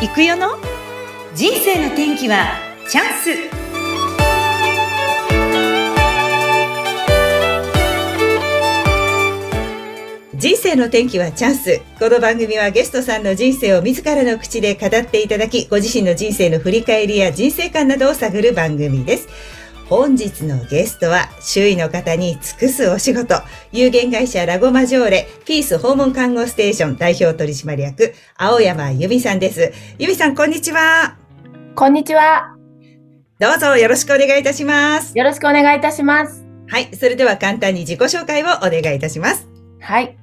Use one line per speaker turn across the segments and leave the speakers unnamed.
行くよの？人生の天気はチャンス人生の天気はチャンス。この番組はゲストさんの人生を自らの口で語っていただき、ご自身の人生の振り返りや人生観などを探る番組です。本日のゲストは、周囲の方に尽くすお仕事、有限会社ラゴマジョーレ、ピース訪問看護ステーション代表取締役、青山由美さんです。由美さん、こんにちは。
こんにちは。
どうぞよろしくお願いいたします。
よろしくお願いいたします。
はい。それでは簡単に自己紹介をお願いいたします。
はい。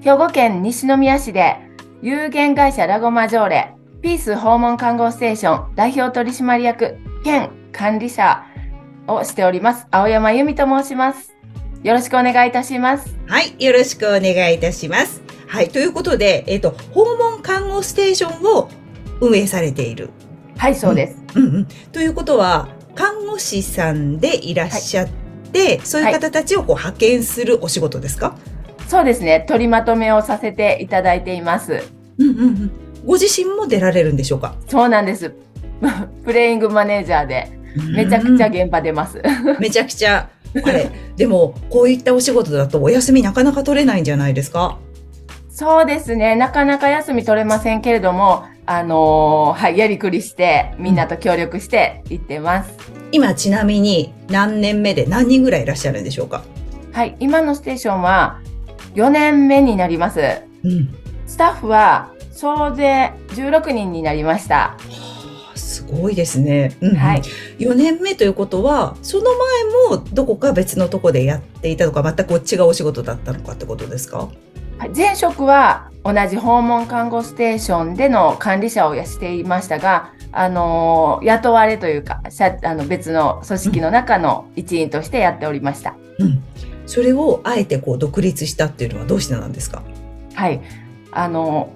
兵庫県西宮市で有限会社ラゴマジョーレピース訪問看護ステーション代表取締役兼管理者をしております青山由美と申します。よろしくお願いいたします。
はい。よろしくお願いいたします。はい。ということで、えっ、と、訪問看護ステーションを運営されている。
はい、そうです。
うんうん。ということは、看護師さんでいらっしゃって、そういう方たちをこう派遣するお仕事ですか、
そうですね。取りまとめをさせていただいています。
うんうんうん。ご自身も出られるんでしょうか？
そうなんです。プレイングマネージャーでめちゃくちゃ現場出ます。
う んめちゃくちゃ。あれ、でも、こういったお仕事だとお休みなかなか取れないんじゃないですか？
そうですね。なかなか休み取れませんけれども、あのーはい、やりくりして、みんなと協力して行ってます。
今ちなみに何年目で何人ぐらいいらっしゃるんでしょうか？
はい、今のステーションは4年目になります。
うん。
スタッフは総勢16人になりました。
すごいですね。うんうん
はい。
4年目ということは、その前もどこか別のとこでやっていたのか、全く違うお仕事だったのかってことですか？
はい前職は同じ訪問看護ステーションでの管理者をしていましたが、あのー雇われというか、社あの別の組織の中の一員としてやっておりました。
うん。それをあえてこう独立したっていうのはどうしてなんですか？
はい。あの、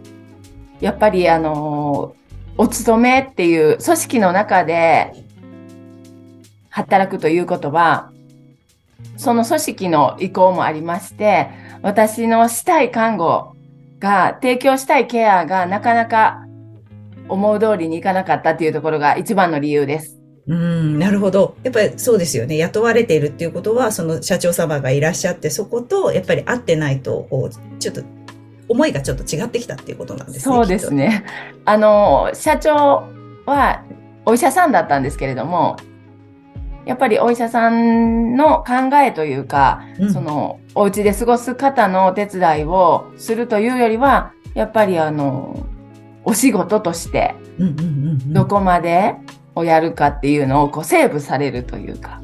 やっぱりあの、お勤めっていう組織の中で働くということは、その組織の意向もありまして、私のしたい看護が、提供したいケアがなかなか思う通りにいかなかったっていうところが一番の理由です。
うん、なるほど。やっぱりそうですよね。雇われているっていうことは、その社長様がいらっしゃって、そことやっぱり合ってないと、ちょっと、思いがちょっと違ってきたっていうことなんですね。
そうですね。あの、社長はお医者さんだったんですけれども、やっぱりお医者さんの考えというか。
うん
その、お家で過ごす方のお手伝いをするというよりは、やっぱりあの、お仕事としてどこまでをやるかっていうのをこうセーブされるというか。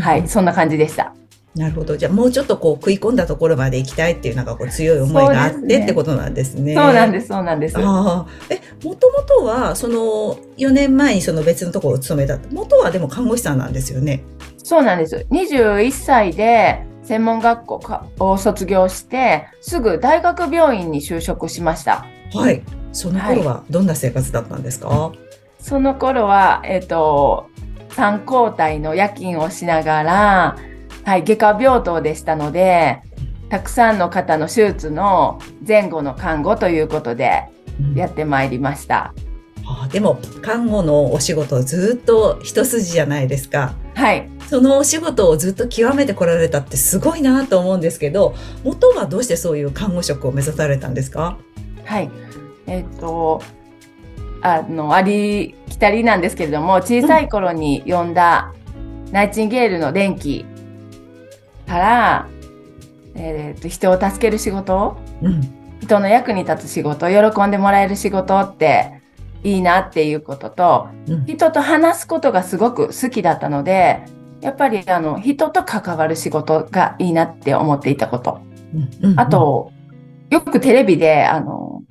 はい、そんな感じでした。
なるほど。じゃあもうちょっとこう食い込んだところまで行きたいっていうなんかこう強い思いがあってってことなんですね。。
そうなんですす、そうなんです。
ああ。え、もともとは、その、4年前にその別のところを勤めた。元はでも看護師さんなんですよね。
そうなんです。21歳で専門学校かを卒業して、すぐ大学病院に就職しました。
はい。その頃はどんな生活だったんですか、
その頃は、えっ、と、3交代の夜勤をしながら、はい、外科病棟でしたので、たくさんの方の手術の前後の看護ということで
うん
やってまいりました。
ああでも、看護のお仕事ずっと一筋じゃないですか。
はい。
そのお仕事をずっと極めてこられたってすごいなと思うんですけど、元はどうしてそういう看護職を目指されたんですか？
はい。えっ、と、あの、ありきたりなんですけれども、小さい頃に読んだナイチンゲールの電気から、えっ、と、人を助ける仕事、
うん。
人の役に立つ仕事、喜んでもらえる仕事っていいなっていうことと、
うん。
人と話すことがすごく好きだったので、やっぱりあの、人と関わる仕事がいいなって思っていたこと。
うん。うん。
あ、と、よくテレビで、あの、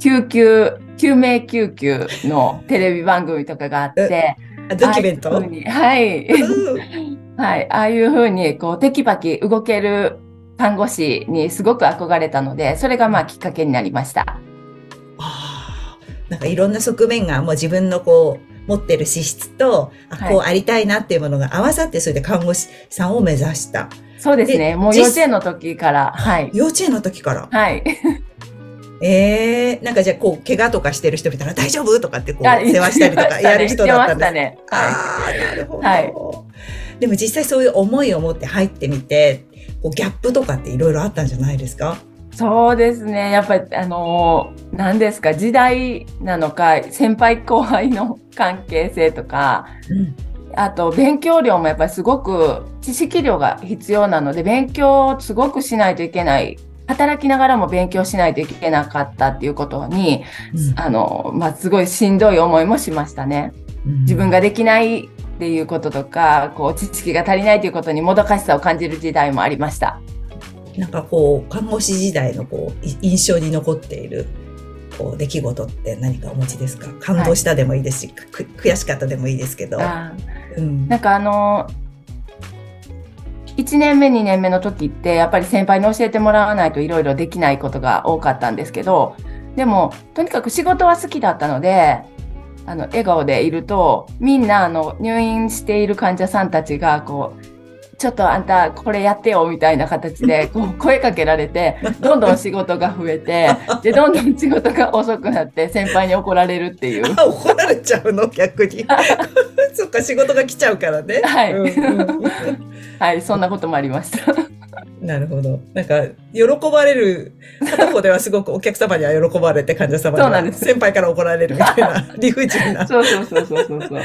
救急、救命救急のテレビ番組とかがあって、
あドキュメント？
はい。
うん
はい。ああいうふうに、こう、テキパキ動ける看護師にすごく憧れたので、それがまあきっかけになりました。
ああ、なんかいろんな側面がもう自分のこう、持ってる資質と、あ
はい
こうありたいなっていうものが合わさって、それで看護師さんを目指した。
そうですね。
で
もう幼稚園の時から、はい。
幼稚園の時から。
はい。
ええなんかじゃあこう怪我とかしてる人見たら大丈夫とかってこう
あ
世話したりとかやる人だったんです。
ね。
ああなるほど、
はい
でも実際そういう思いを持って入ってみてこうギャップとかっていろいろあったんじゃないですか？
そうですね。やっぱり、あのー、何ですか、時代なのか、先輩後輩の関係性とか、
うん
あと勉強量もやっぱりすごく知識量が必要なので、勉強をすごくしないといけない。働きながらも勉強しないといけなかったっていうことに、あの、まあ、すごいしんどい思いもしましたね。自分ができないっていうこととか、こう、知識が足りないということにもどかしさを感じる時代もありました。
なんかこう看護師時代のこうい印象に残っているこう出来事って何かお持ちですか？感動したでもいいですし、く悔しかったでもいいですけど。うん
なんかあの1年目2年目の時ってやっぱり先輩に教えてもらわないといろいろできないことが多かったんですけどでもとにかく仕事は好きだったのであの笑顔でいるとみんなあの入院している患者さんたちがこうちょっとあんたこれやってよみたいな形で こう声かけられてどんどん仕事が増えてでどんどん仕事が遅くなって先輩に怒られるっていう。
あ 怒られちゃうの？逆に。そっか仕事が来ちゃうからね。
はい
うんうん
はい、そんなこともありました。
なるほど。なんか、喜ばれる、片方ではすごくお客様には喜ばれて、患者様には先輩から怒られるみたいな、理不尽な。
そうそうそうそうそうそう。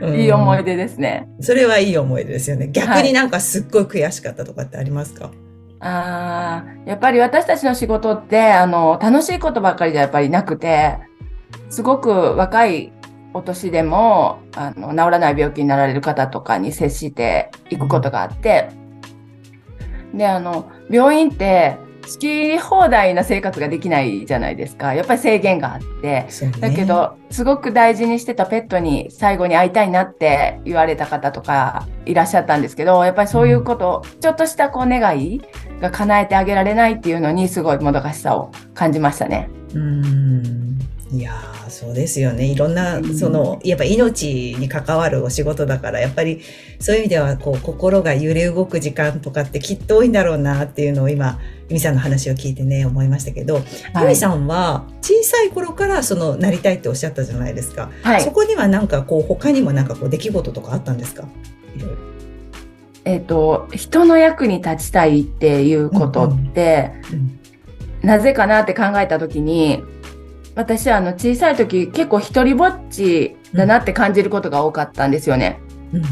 うん
いい思い出ですね。
それはいい思い出ですよね。逆になんかすっごい悔しかったとかってありますか、
ああ、やっぱり私たちの仕事って、あの、楽しいことばっかりじゃやっぱりなくて、すごく若いお年でも、あの、治らない病気になられる方とかに接していくことがあって、で、あの、病院って、好き放題な生活ができないじゃないですか。やっぱり制限があって、
ね
だけ、ど、すごく大事にしてたペットに最後に会いたいなって言われた方とかいらっしゃったんですけど、やっぱりそういうこと、ちょっとしたこう願いが叶えてあげられないっていうのにすごいもどかしさを感じましたね。
うーん。いやーそうですよね。いろんな、
うん
その、やっぱ命に関わるお仕事だから、やっぱりそういう意味では、こう、心が揺れ動く時間とかってきっと多いんだろうなっていうのを今、由美さんの話を聞いてね、思いましたけど、由美さんは小さい頃からその、なりたいっておっしゃったじゃないですか。
はい
そ。こにはなんかこう、他にもなんかこう、出来事とかあったんですか？
えっ、と、人の役に立ちたいっていうことって、
うん
なぜかなって考えたときに、私はあの小さい時結構一人ぼっちだなって感じることが多かったんですよね。
うん。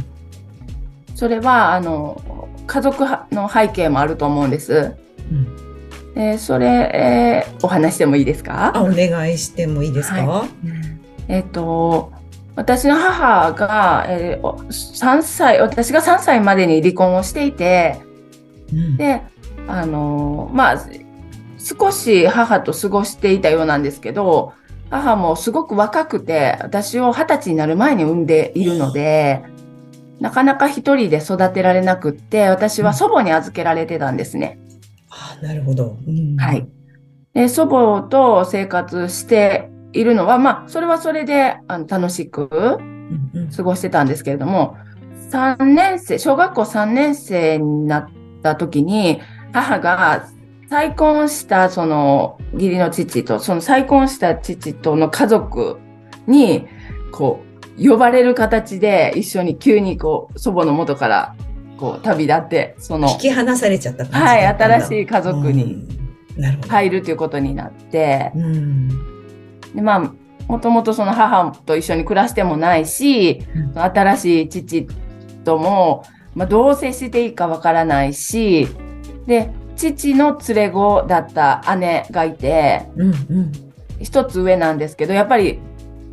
それはあの家族の背景もあると思うんです。
うん。
でそれ、えーお話してもいいですか？
あ、お願いしてもいいですか、
はえっ、と、私の母が、えーお3歳、私が3歳までに離婚をしていて、
うん。
で、あのーまあ、少し母と過ごしていたようなんですけど、母もすごく若くて、私を二十歳になる前に産んでいるので、なかなか一人で育てられなくって、私は祖母に預けられてたんですね。
あなるほど。うん
はい。で、祖母と生活しているのは、まあ、それはそれであの楽しく過ごしてたんですけれども、3年生、小学校3年生になった時に、母が再婚したその義理の父と、その再婚した父との家族に、こう、呼ばれる形で一緒に急にこう、祖母の元からこう旅立って、その
引き離されちゃった感じ
はい新しい家族に。入るということになって、
うん。
でまあ、もともとその母と一緒に暮らしてもないし、
うん。
新しい父とも、まあ、どう接していいかわからないし、で、父の連れ子だった姉がいて、
うんうん
一つ上なんですけど、やっぱり、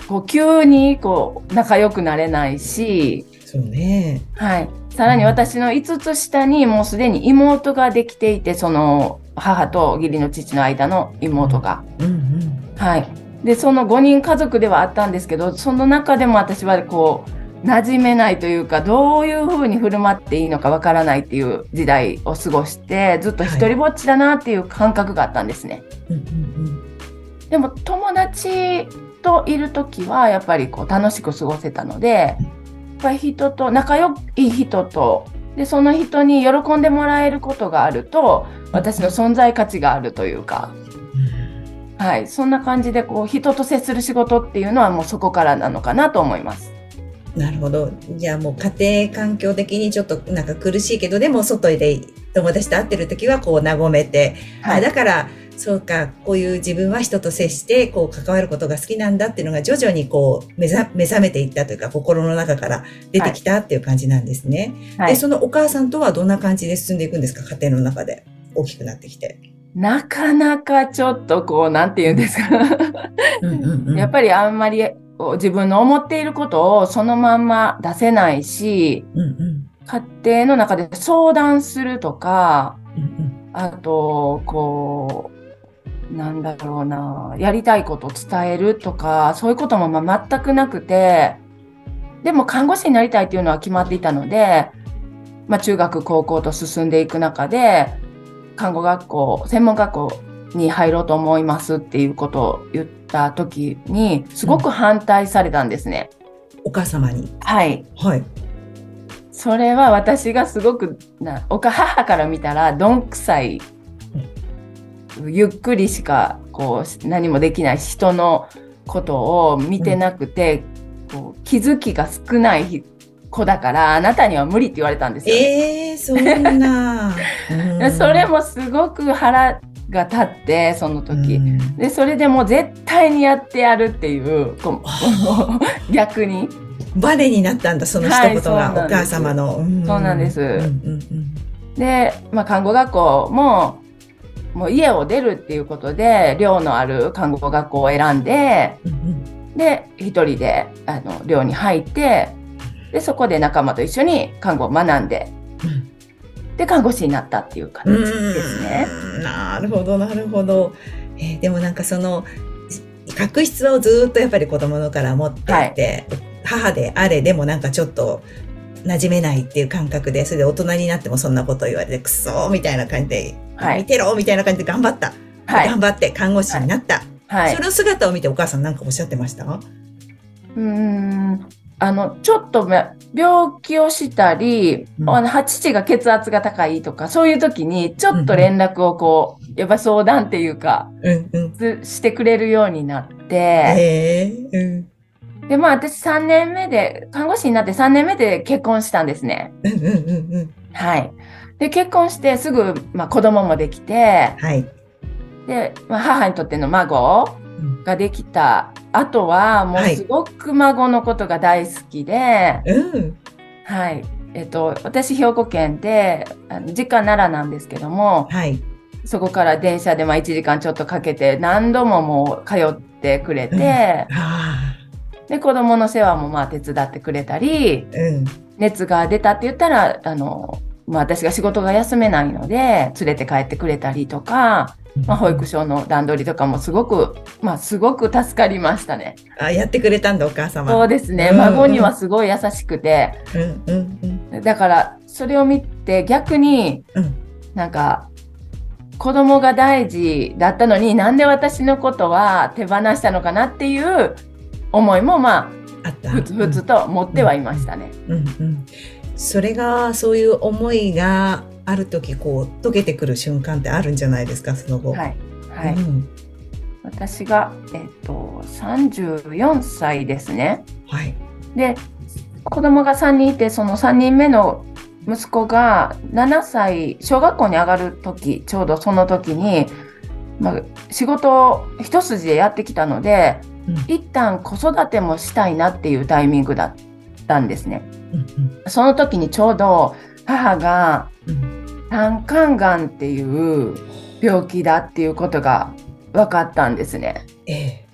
こう、急に、こう、仲良くなれないし、
そうね。
はい。さらに私の5つ下にもうすでに妹ができていて、その、母と義理の父の間の妹が。
うんうん
はい。で、その5人家族ではあったんですけど、その中でも私はこう、馴染めないというか、どういうふうに振る舞っていいのかわからないっていう時代を過ごして、ずっと一人ぼっちだなっていう感覚があったんですね。でも友達といる時はやっぱりこう楽しく過ごせたので、やっぱり人と、仲良い人と、で、その人に喜んでもらえることがあると、私の存在価値があるというか、はい、そんな感じでこう人と接する仕事っていうのはもうそこからなのかなと思います。
なるほど。じゃあもう家庭環境的にちょっとなんか苦しいけど、でも外で友達と会ってる時はこう和めて、
はい、
あだから、そうか、こういう自分は人と接して、こう関わることが好きなんだっていうのが徐々にこう目覚目覚めていったというか、心の中から出てきたっていう感じなんですね。
はい
で、そのお母さんとはどんな感じで進んでいくんですか？家庭の中で。大きくなってきて。
なかなかちょっとこう、なんて言うんですか？
うんうんうん
やっぱりあんまり自分の思っていることをそのまんま出せないし、
うんうん
家庭の中で相談するとか、
うんうん
あと、こう、なんだろうな、やりたいことを伝えるとか、そういうこともまあ全くなくて、でも看護師になりたいっていうのは決まっていたので、まあ中学、高校と進んでいく中で、看護学校、専門学校に入ろうと思いますっていうことを言ってた時に、すごく反対されたんですね。
お母様に？
はい。
はい。
それは私がすごくなおか母から見たらどんくさい、ゆっくりしかこう何もできない人のことを見てなくて、こう気づきが少ない子だからあなたには無理って言われたんですよ、ね
ええそんな。うん
それもすごく腹が立ってその時、
うん。
でそれでもう絶対にやってやるっていうこう 逆に。
バネになったんだ、その一言が、
はい
お母様の。
そうなんです。
うんうん。
で、まあ、看護学校ももう家を出るっていうことで寮のある看護学校を選んで
うんうん。
で一人であの寮に入ってでそこで仲間と一緒に看護を学んで
うん
で看護師になったっていう
う
形ですね。
んなるほど、なるほど。えーでもなんかその、確執をずっとやっぱり子供のから持っていて、母であれでもなんかちょっと馴染めないっていう感覚で、それで大人になってもそんなこと言われて、くそーみたいな感じで、
はい
見てろみたいな感じで頑張った。
はい
頑張って看護師になった。
はい
その姿を見てお母さんなんかおっしゃってました？
うーんあのちょっとめ病気をしたり、
うん
あの父が血圧が高いとかそういう時にちょっと連絡をこう、やっぱ相談っていうか
うんうん。
つしてくれるようになって、
うん。
でまあ私3年目で看護師になって3年目で結婚したんですね。
うんうんうんうん。
はい。で結婚してすぐ、まあ、子供もできて
はい。
で、まあ、母にとっての孫
うん
ができた後はもう
はい
すごく孫のことが大好きで、
うん。
はい。えっと、私、兵庫県で、あの実家奈良なんですけども、
はい。
そこから電車でまあ1時間ちょっとかけて、何度ももう通ってくれて、
うんあ
で、子供の世話もまあ手伝ってくれたり、
あ。うん。
熱が出たって言ったら、あの、まあ私が仕事が休めないので、連れて帰ってくれたりとか、まあ保育所の段取りとかもすごく、まあすごく助かりましたね。
あ、やってくれたんだ、お母様。
そうですね。
うん
孫にはすごい優しくて、
うんうんうん。
だからそれを見て逆に、
うん
なんか子供が大事だったのになんで私のことは手放したのかなっていう思いもま
あった。
あふつふつと持ってはいましたね。
うんうん。それが、そういう思いがある時、こう、溶けてくる瞬間ってあるんじゃないですか、その後。
はい、はい
うん
私が、えっと、34歳ですね。
はい。
で子供が3人いてその3人目の息子が7歳小学校に上がる時ちょうどその時に、まあ、仕事一筋でやってきたので
うん
一旦子育てもしたいなっていうタイミングだったんですね。
うん
その時にちょうど母が
うんうん
胆管がんっていう病気だっていうことが分かったんですね。
ええ。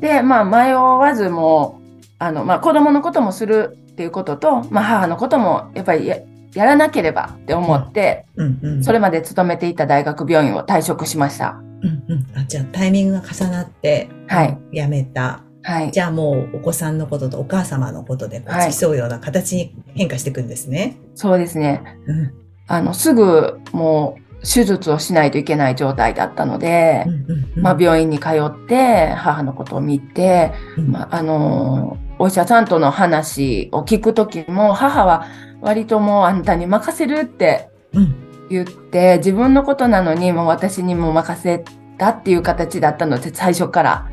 で、まあ、迷わずもう、あの、まあ、子供のこともするっていうことと、まあ、母のこともやっぱりややらなければって思って、
うんうん。
それまで勤めていた大学病院を退職しました。
うんうん。あ、じゃあタイミングが重なって、
はい。
辞めた。
はい。
じゃあもうお子さんのこととお母様のことで付き添うような形に変化していくんですね。
そうですね。
うん
あの、すぐもう手術をしないといけない状態だったので
う、んうんうん
まあ、病院に通って、母のことを見て、
うん
まあ、あのーお医者さんとの話を聞くときも、母は割ともうあんたに任せるって
うん
言って、自分のことなのにもう私にも任せたっていう形だったので、最初から。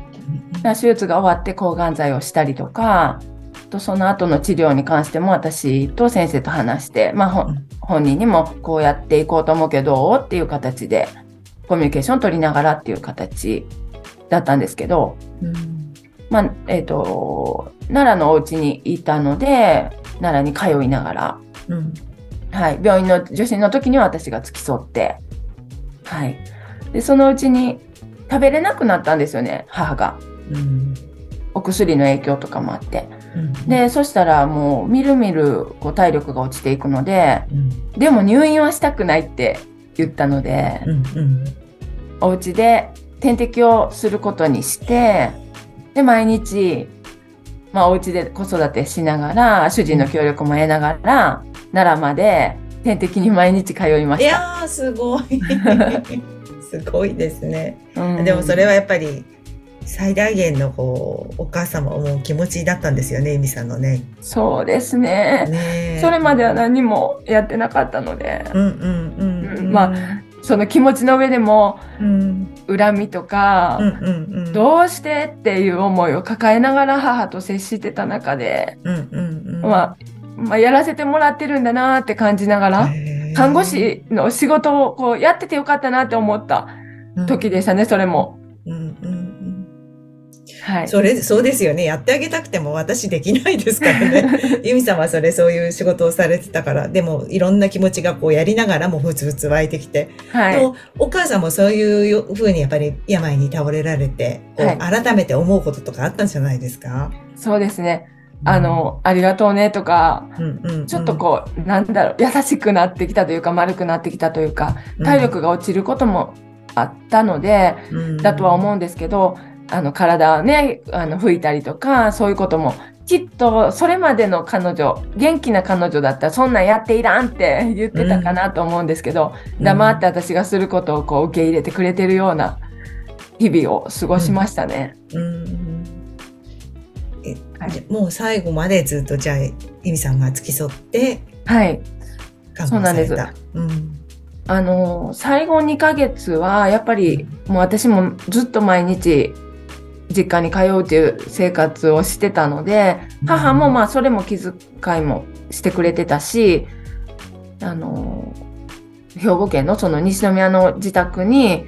手術が終わって抗がん剤をしたりとか、とその後の治療に関しても私と先生と話して、まあ、本人にもこうやっていこうと思うけどどうっていう形でコミュニケーション取りながらっていう形だったんですけど、
うん。
まあえっと奈良のお家にいたので奈良に通いながら、
うん。
はい、病院の受診の時には私が付き添って、はい、でそのうちに食べれなくなったんですよね母が。
うん。
お薬の影響とかもあって。
うん。
で、そしたらもうみるみるこう体力が落ちていくので、
うん。
でも入院はしたくないって言ったので、
うんうん。
お家で点滴をすることにして、で、毎日、まあお家で子育てしながら、主人の協力も得ながら、奈良まで点滴に毎日通いま
い
した。
やーすごい すごいですね、
うん。
でもそれはやっぱり最大限のこうお母様を思う気持ちだったんですよね由美さんのね。
そうですね。
ねえ。
それまでは何もやってなかったので、
うんうんうん、うん、
まその気持ちの上でも
うん。
恨みとか、
うんうんうん。
どうしてっていう思いを抱えながら母と接してた中で、
うんうんうん。
まあ、まあ、やらせてもらってるんだなって感じながら、
へー
看護師の仕事をこうやっててよかったなって思った時でしたね、それも。
うんうんうん
はい。
それそうですよねやってあげたくても私できないですからね 由美さんはそれそういう仕事をされてたからでもいろんな気持ちがこうやりながらもふつふつ湧いてきて
はい。
お母さんもそういうふうにやっぱり病に倒れられて、
はい
改めて思うこととかあったんじゃないですか、
そうですね。あの、ありがとうねとか、ちょっとこう、なんだろう、優しくなってきたというか、丸くなってきたというか、体力が落ちることもあったので、だとは思うんですけど、あの体をねあの拭いたりとかそういうこともきっとそれまでの彼女元気な彼女だったらそんなんやっていらんって 言ってたかなと思うんですけど、
うん。
黙って私がすることをこう受け入れてくれてるような日々を過ごしましたね。
うんうんえ
はい。
もう最後までずっとじゃあ由美さんが付き添って
はい、そうなん
うん。
あの最後2ヶ月はやっぱりもう私もずっと毎日実家に通うという生活をしてたので母もまあそれも気遣いもしてくれてたしあの兵庫県のその西宮の自宅に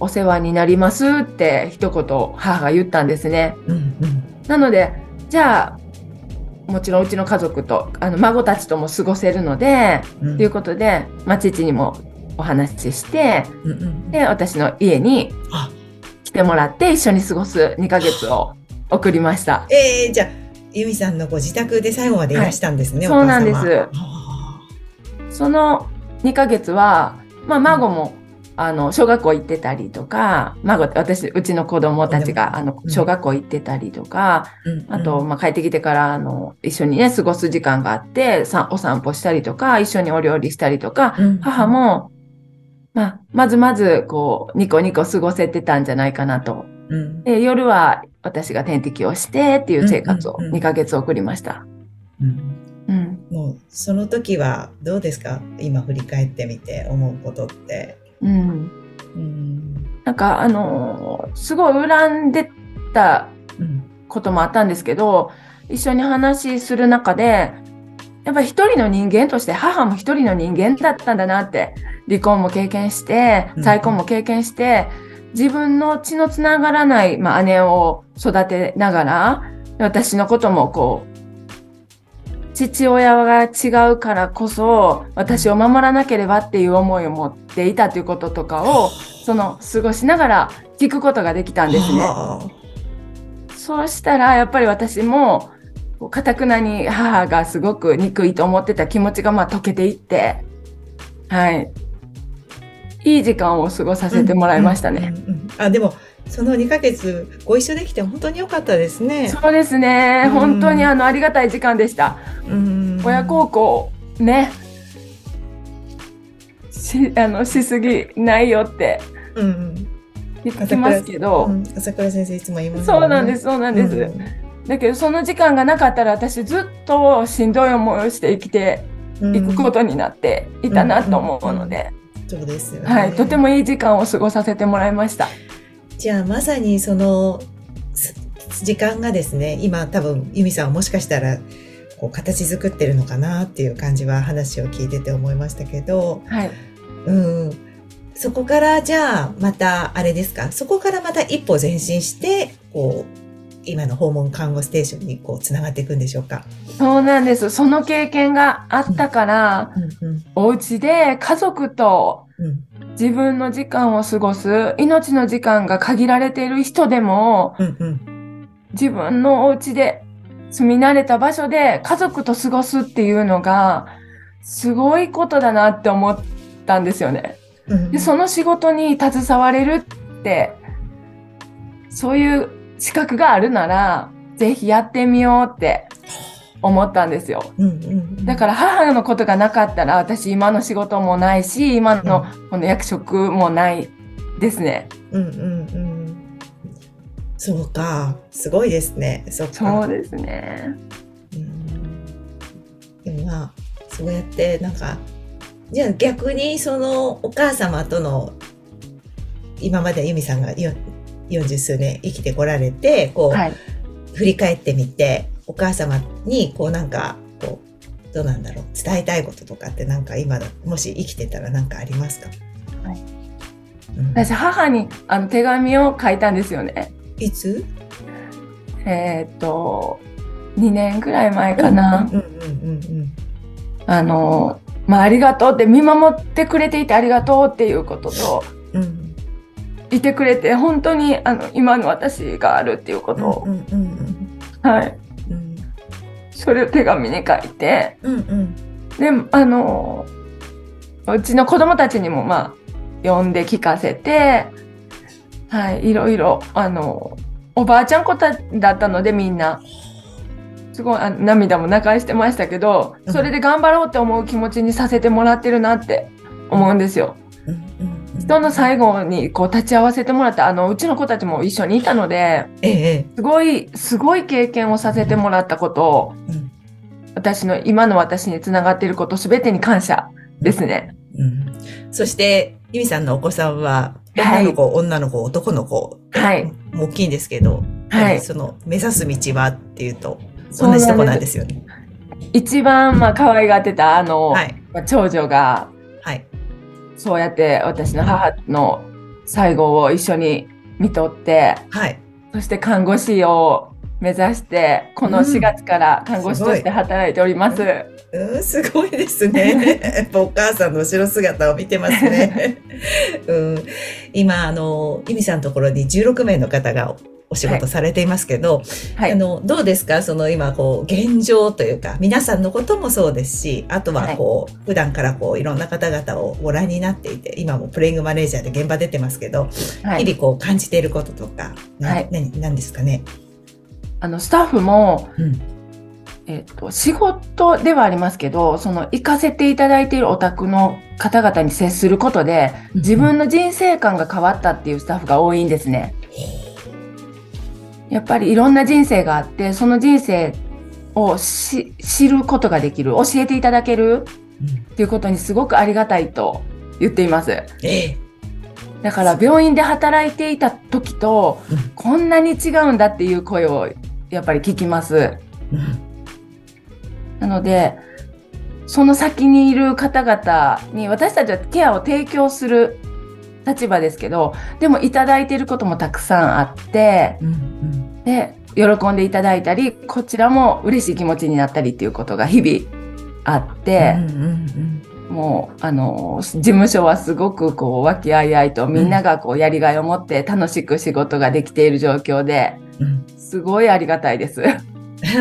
お世話になりますって一言母が言ったんですね。
うんうん
なのでじゃあもちろんうちの家族とあの孫たちとも過ごせるので
うん。
ということで、まあ、父にもお話しして
うんうん。
で私の家に
あ。
来てもらって一緒に過ごす2ヶ月を送りました。
えー、じゃあ由美さんのご自宅で最後までいらしたんですね、
はい
お母様
そうなんです。
あ。
その2ヶ月は、まあ、孫も、あの小学校行ってたりとか孫私うちの子供たちがあの
うん。
小学校行ってたりとか、
ーうん。うん。
あと、まあ、帰ってきてからあの一緒にね過ごす時間があってさお散歩したりとか一緒にお料理したりとか
うん。
母も、まあ、まずまずこうニコニコ過ごせてたんじゃないかなと。
うん。
で夜は私が点滴をしてっていう生活を
うん。うん。うん
2ヶ月送りました。
もうその時はどうですか？今振り返ってみて思うことって。
うん。
うん。
なんかあのーすごい恨んでた
うん
こともあったんですけど一緒に話する中でやっぱり一人の人間として母も一人の人間だったんだなって離婚も経験して
うん。
再婚も経験して、自分の血のつながらない、まあ、姉を育てながら私のこともこう父親が違うからこそ私を守らなければっていう思いを持っていたということとかをその過ごしながら聞くことができたんですね。
はあ
そうしたらやっぱり私もかたくなに母がすごく憎いと思ってた気持ちがまあ溶けていってはいいい時間を過ごさせてもらいましたね。
うんうんうんあでもその2ヶ月ご一緒できて本当に良かったですね。
そうですね。
うん。
本当にあのありがたい時間でした。
うん。
親孝行ねしあのしすぎないよって
うんうん。
言ってますけど、
うん朝倉先生いつも言います
そうなんですそうなんです。
う
だけどその時間がなかったら私ずっとしんどい思いをして生きて
ん。
いくことになっていたなと思うので、
そうですよね。
はい、とてもいい時間を過ごさせてもらいました。
じゃあまさにそのす時間がですね、今多分由美さんはもしかしたらこう形作ってるのかなっていう感じは話を聞いてて思いましたけど、
はい。
うん、そこからじゃあまたあれですか、そこからまた一歩前進して、こう、今の訪問看護ステーションにこうつながっていくんでしょうか？
そうなんです。その経験があったから、
うんうん
お家で家族と
うん
自分の時間を過ごす、命の時間が限られている人でも、
うんうん。
自分のお家で住み慣れた場所で家族と過ごすっていうのが、すごいことだなって思ったんですよね。
うん
で、その仕事に携われるって、そういう資格があるなら、ぜひやってみようって思ったんですよ。
うんうん
だから母のことがなかったら、私今の仕事もないし、今のこの役職もないですね。
うんうんうんそうか、すごいですね。そ。
そうですね。
うんでもまあ、そうやってなんか、じゃあ逆にそのお母様との、今まで由美さんがよ40数年生きてこられて、こう、
はい。
振り返ってみて、お母様にこうなんか、こう、どうなんだろう、伝えたいこととかってなんか今だ、もし生きてたらなんかありますか？
はい
うん
私、母にあの手紙を書いたんですよね。
いつ？
えーっと、2年ぐらい前かな。
うんうんうん
あの、まあ、ありがとうって、見守ってくれていてありがとうっていうことと、
うん。うん
いてくれて、本当に、あの、今の私があるっていうことを、
うんうんうん
はい。
うん
それを手紙に書いて、
うんうん
で、あの、うちの子供たちにも、まあ、読んで聞かせて、はい、いろいろ、あの、おばあちゃん子ただったので、みんな。すごいあ涙も流してましたけど、それで頑張ろうって思う気持ちにさせてもらってるなって思うんですよ。
うんうん
人の最後にこう立ち会わせてもらった、あの、うちの子たちも一緒にいたので、
ええ
すごい、すごい経験をさせてもらったことを、
うん。
私の、今の私につながっていることすべてに感謝ですね。
うん。そして由美さんのお子さんは
はい。
女の子、女の子男の子
はい。
もう大きいんですけど、
はい。
その目指す道はっていうと同じとこなんですよね。
一番、まあ、可愛がってた、あの、
はい。
まあ長女が、
はい
そうやって私の母の最後を一緒に見とって、
はい
そして看護師を目指して、この
うん
4月から看護師として働いております。
うん、すごいですね。やっぱお母さんの後ろ姿を見てますね。うん、今、あの、由美さんのところに16名の方がお仕事されていますけど、
はい
あ。の、どうですか？その今、こう、現状というか、皆さんのこともそうですし、あとはこう、普段からこう、いろんな方々をご覧になっていて、今もプレイングマネージャーで現場出てますけど、
はい
日々こう、感じていることとか、な
はい
何、何ですかね？
あの、スタッフも、
うん。
えっと、仕事ではありますけど、その行かせていただいているお宅の方々に接することで、自分の人生観が変わったっていうスタッフが多いんですね。やっぱりいろんな人生があって、その人生をし知ることができる、教えていただける
うん
っていうことにすごくありがたいと言っています。
ええ。
だから病院で働いていた時と
うん、
こんなに違うんだっていう声をやっぱり聞きます。
うん
なので、その先にいる方々に私たちはケアを提供する立場ですけど、でもいただいていることもたくさんあって、
うんうん。
で、喜んでいただいたり、こちらも嬉しい気持ちになったりっていうことが日々あって
う、んうん
もう、あの、事務所はすごくこう、和気あいあいとみんながこう、やりがいを持って楽しく仕事ができている状況で、
うんうん。
すごいありがたいです。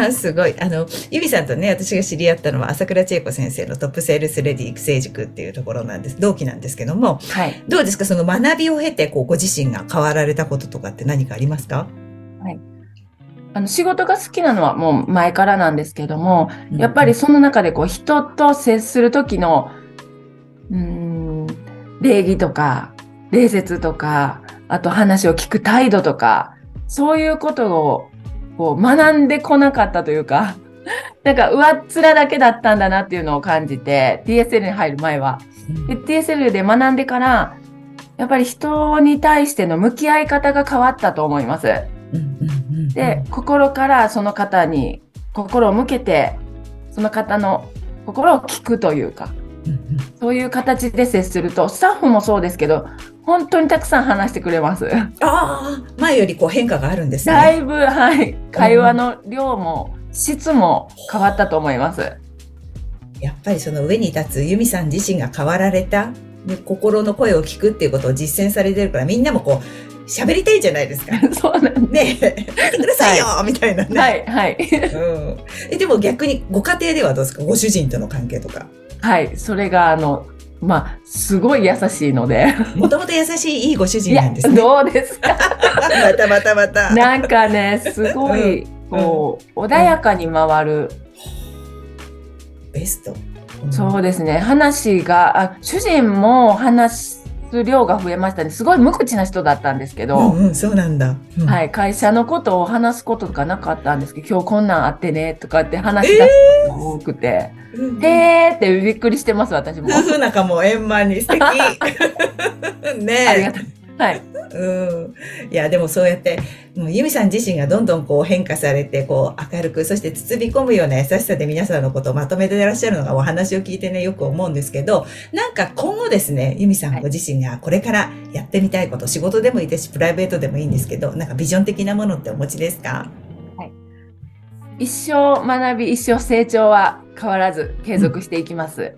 あ すごい。あの、ゆみさんとね、私が知り合ったのは、朝倉千恵子先生のトップセールスレディ育成塾っていうところなんです。同期なんですけども、
はい。
どうですか？その学びを経て、こう、ご自身が変わられたこととかって何かありますか？
あの、仕事が好きなのはもう前からなんですけども、やっぱりその中でこう人と接する時の、うーん、礼儀とか、礼節とか、あと話を聞く態度とか、そういうことをこう学んでこなかったというか、なんか上っ面だけだったんだなっていうのを感じて、TSL に入る前は。
うん
で、TSL で学んでから、やっぱり人に対しての向き合い方が変わったと思います。で、心からその方に心を向けて、その方の心を聞くというか、そういう形で接すると、スタッフもそうですけど、本当にたくさん話してくれます。
ああ、前よりこう変化があるんですね。
だいぶ、はい、会話の量も質も変わったと思います。
やっぱりその上に立つ由美さん自身が変わられた、で心の声を聞くっていうことを実践されてるから、みんなもこう、喋りたいじゃないですか。
そうなんで
ねえ、聞いてくださいよ、みたいな
す。
ね。
はい、はい。
うん、えでも逆にご家庭ではどうですか？ご主人との関係とか。
はい、それが、あの、まあ、すごい優しいので。
もともと優しいいいご主人なんです、ね。
どうですか？
またまたまた。
なんかね、すごい、こう、穏やかに回る。
ベスト。
そうですね。話が、あ、主人も話す量が増えましたね。すごい無口な人だったんですけど、
うんうん、そうなんだ。うん
はい、会社のことを話すことがなかったんですけど、今日こんなんあってね、とかって話し出すことが多くて、
うん
へーってびっくりしてます、私も。
夫婦仲も円満に素敵。
あり
ね
がとう。はい。
え。うん。いや、でもそうやって、もう由美さん自身がどんどんこう変化されて、こう明るく、そして包み込むような優しさで皆さんのことをまとめていらっしゃるのがお話を聞いてね、よく思うんですけど、なんか今後ですね、由美さんご自身がこれからやってみたいこと、仕事でもいいですし、プライベートでもいいんですけど、なんかビジョン的なものってお持ちですか？
一生学び、一生成長は変わらず継続していきます。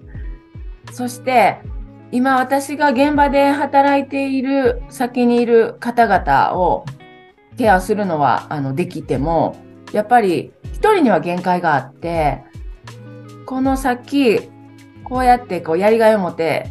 そして、今私が現場で働いている先にいる方々をケアするのはあのできても、やっぱり一人には限界があって、この先、こうやってこうやりがいを持って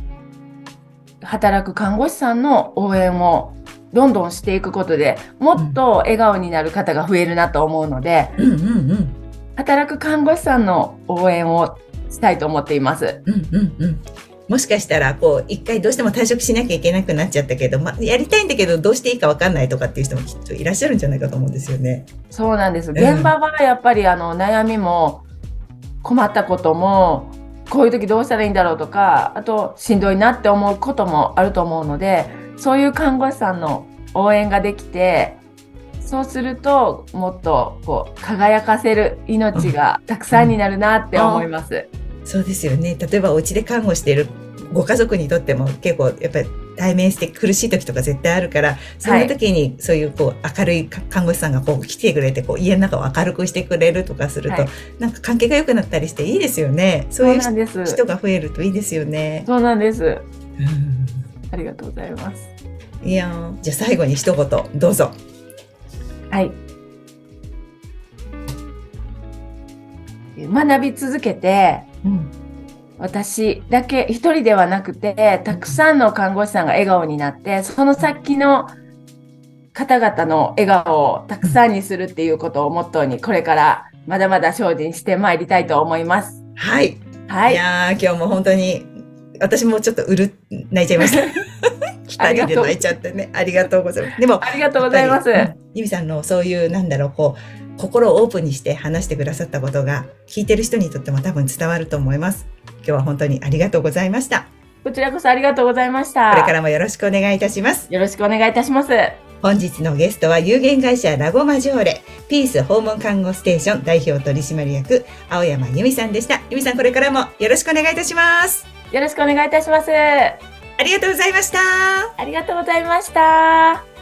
働く看護師さんの応援をどんどんしていくことでもっと笑顔になる方が増えるなと思うので、
うんうんうん。
働く看護師さんの応援をしたいと思っています。
うんうんうん。もしかしたら、こう、一回どうしても退職しなきゃいけなくなっちゃったけど、ま、やりたいんだけど、どうしていいかわかんないとかっていう人もきっといらっしゃるんじゃないかと思うんですよね。
そうなんです。現場はやっぱりあの悩みも困ったこともこういう時どうしたらいいんだろうとか、あとしんどいなって思うこともあると思うので、そういう看護師さんの応援ができて、そうするともっとこう輝かせる命がたくさんになるなって思います。
そうですよね。例えば、お家で看護しているご家族にとっても結構、やっぱり対面して苦しい時とか絶対あるから、そんな時にそういうこう明るい看護師さんがこう来てくれて、こう家の中を明るくしてくれるとかすると、
はい
なんか関係が良くなったりしていいですよね。そういう
なんです。
人が増えるといいですよね。
そうなんです。
うん
ありがとうございます。
いやーじゃあ最後に一言どうぞ。
はい。学び続けて、
うん
私だけ一人ではなくて、たくさんの看護師さんが笑顔になって、その先の方々の笑顔をたくさんにするっていうことをモットーに、これからまだまだ精進してまいりたいと思います。
はい。、
はいい。
やー今日も本当に私もちょっとうる泣いちゃいました。二人で泣いちゃってね。ありがとうございます。でも
ありがとうございます。
ゆみさんのそういうなんだろうこう心をオープンにして話してくださったことが聞いてる人にとっても多分伝わると思います。今日は本当にありがとうございました。
こちらこそありがとうございました。
これからもよろしくお願いいたします。
よろしくお願いいたします。
本日のゲストは有限会社ラゴマジョーレピース訪問看護ステーション代表取締役青山由美さんでした。由美さんこれからもよろしくお願いいたします。
よろしくお願いいたします。あ
ありがとうございました。
りがとうございました。